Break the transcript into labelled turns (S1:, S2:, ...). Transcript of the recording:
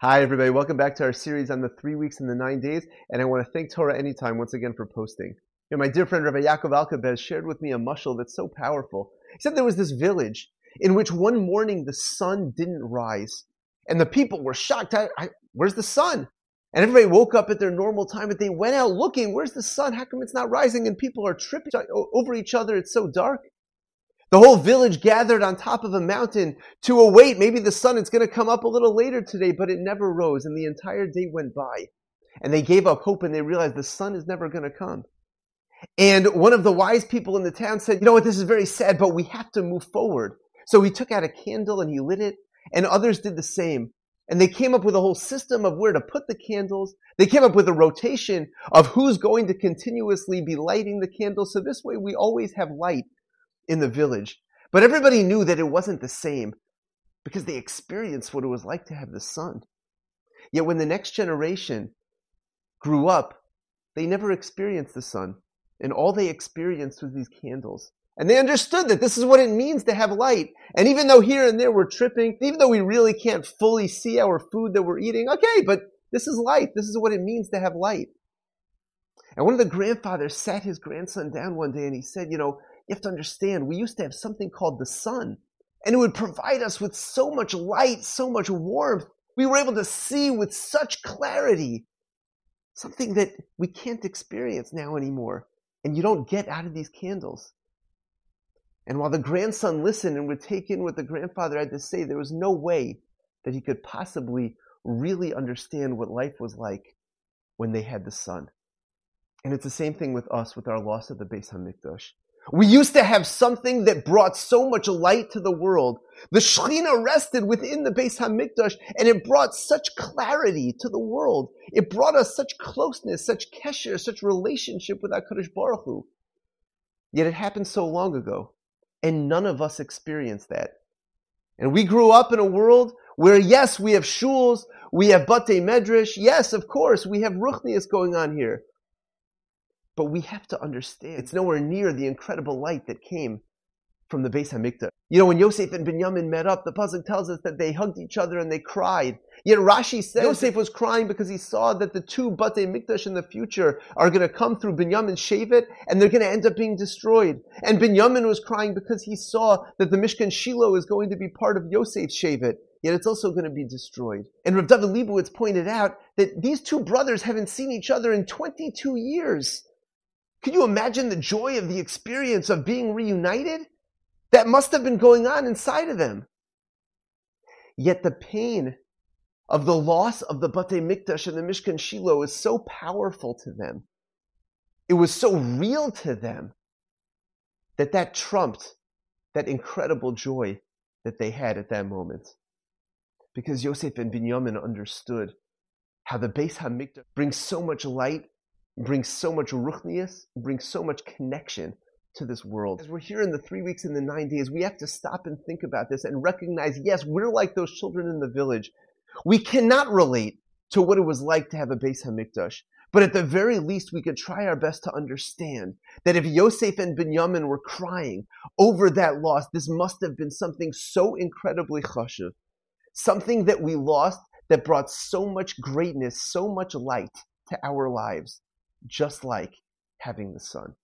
S1: Hi, everybody. Welcome back to our series on the three weeks and the nine days. And I want to thank Torah Anytime once again for posting. You know, my dear friend Rabbi Yaakov Alkabez shared with me a mushal that's so powerful. He said there was this village in which one morning the sun didn't rise. And the people were shocked. I, I, where's the sun? And everybody woke up at their normal time, but they went out looking. Where's the sun? How come it's not rising? And people are tripping over each other. It's so dark. The whole village gathered on top of a mountain to await. Maybe the sun is going to come up a little later today, but it never rose, and the entire day went by. And they gave up hope and they realized the sun is never going to come. And one of the wise people in the town said, You know what, this is very sad, but we have to move forward. So he took out a candle and he lit it, and others did the same. And they came up with a whole system of where to put the candles. They came up with a rotation of who's going to continuously be lighting the candles. So this way we always have light in the village. But everybody knew that it wasn't the same because they experienced what it was like to have the sun. Yet when the next generation grew up, they never experienced the sun. And all they experienced was these candles. And they understood that this is what it means to have light. And even though here and there we're tripping, even though we really can't fully see our food that we're eating, okay, but this is light. This is what it means to have light. And one of the grandfathers sat his grandson down one day and he said, You know, you have to understand, we used to have something called the sun, and it would provide us with so much light, so much warmth. We were able to see with such clarity something that we can't experience now anymore, and you don't get out of these candles. And while the grandson listened and would take in what the grandfather had to say, there was no way that he could possibly really understand what life was like when they had the sun. And it's the same thing with us with our loss of the Beis Hamikdash. We used to have something that brought so much light to the world. The Shekhinah rested within the Beis Hamikdash, and it brought such clarity to the world. It brought us such closeness, such kesher, such relationship with HaKadosh Baruch Hu. Yet it happened so long ago, and none of us experienced that. And we grew up in a world where, yes, we have shuls, we have batei medrash, yes, of course, we have ruchnius going on here. But we have to understand it's nowhere near the incredible light that came from the Beis Hamikdash. You know, when Yosef and Binyamin met up, the pasuk tells us that they hugged each other and they cried. Yet Rashi says Yosef was crying because he saw that the two Batei Mikdash in the future are going to come through Binyamin's Shevet and they're going to end up being destroyed. And Binyamin was crying because he saw that the Mishkan Shiloh is going to be part of Yosef's Shevet. Yet it's also going to be destroyed. And Rav David Leibowitz pointed out that these two brothers haven't seen each other in 22 years. Can you imagine the joy of the experience of being reunited? That must have been going on inside of them. Yet the pain of the loss of the Batei Mikdash and the Mishkan Shiloh is so powerful to them. It was so real to them that that trumped that incredible joy that they had at that moment. Because Yosef and Binyamin understood how the Beis Hamikdash brings so much light brings so much ruchnius, brings so much connection to this world. As we're here in the three weeks and the nine days, we have to stop and think about this and recognize, yes, we're like those children in the village. We cannot relate to what it was like to have a Beis Hamikdash. But at the very least, we could try our best to understand that if Yosef and Binyamin were crying over that loss, this must have been something so incredibly chashuv, something that we lost that brought so much greatness, so much light to our lives just like having the sun.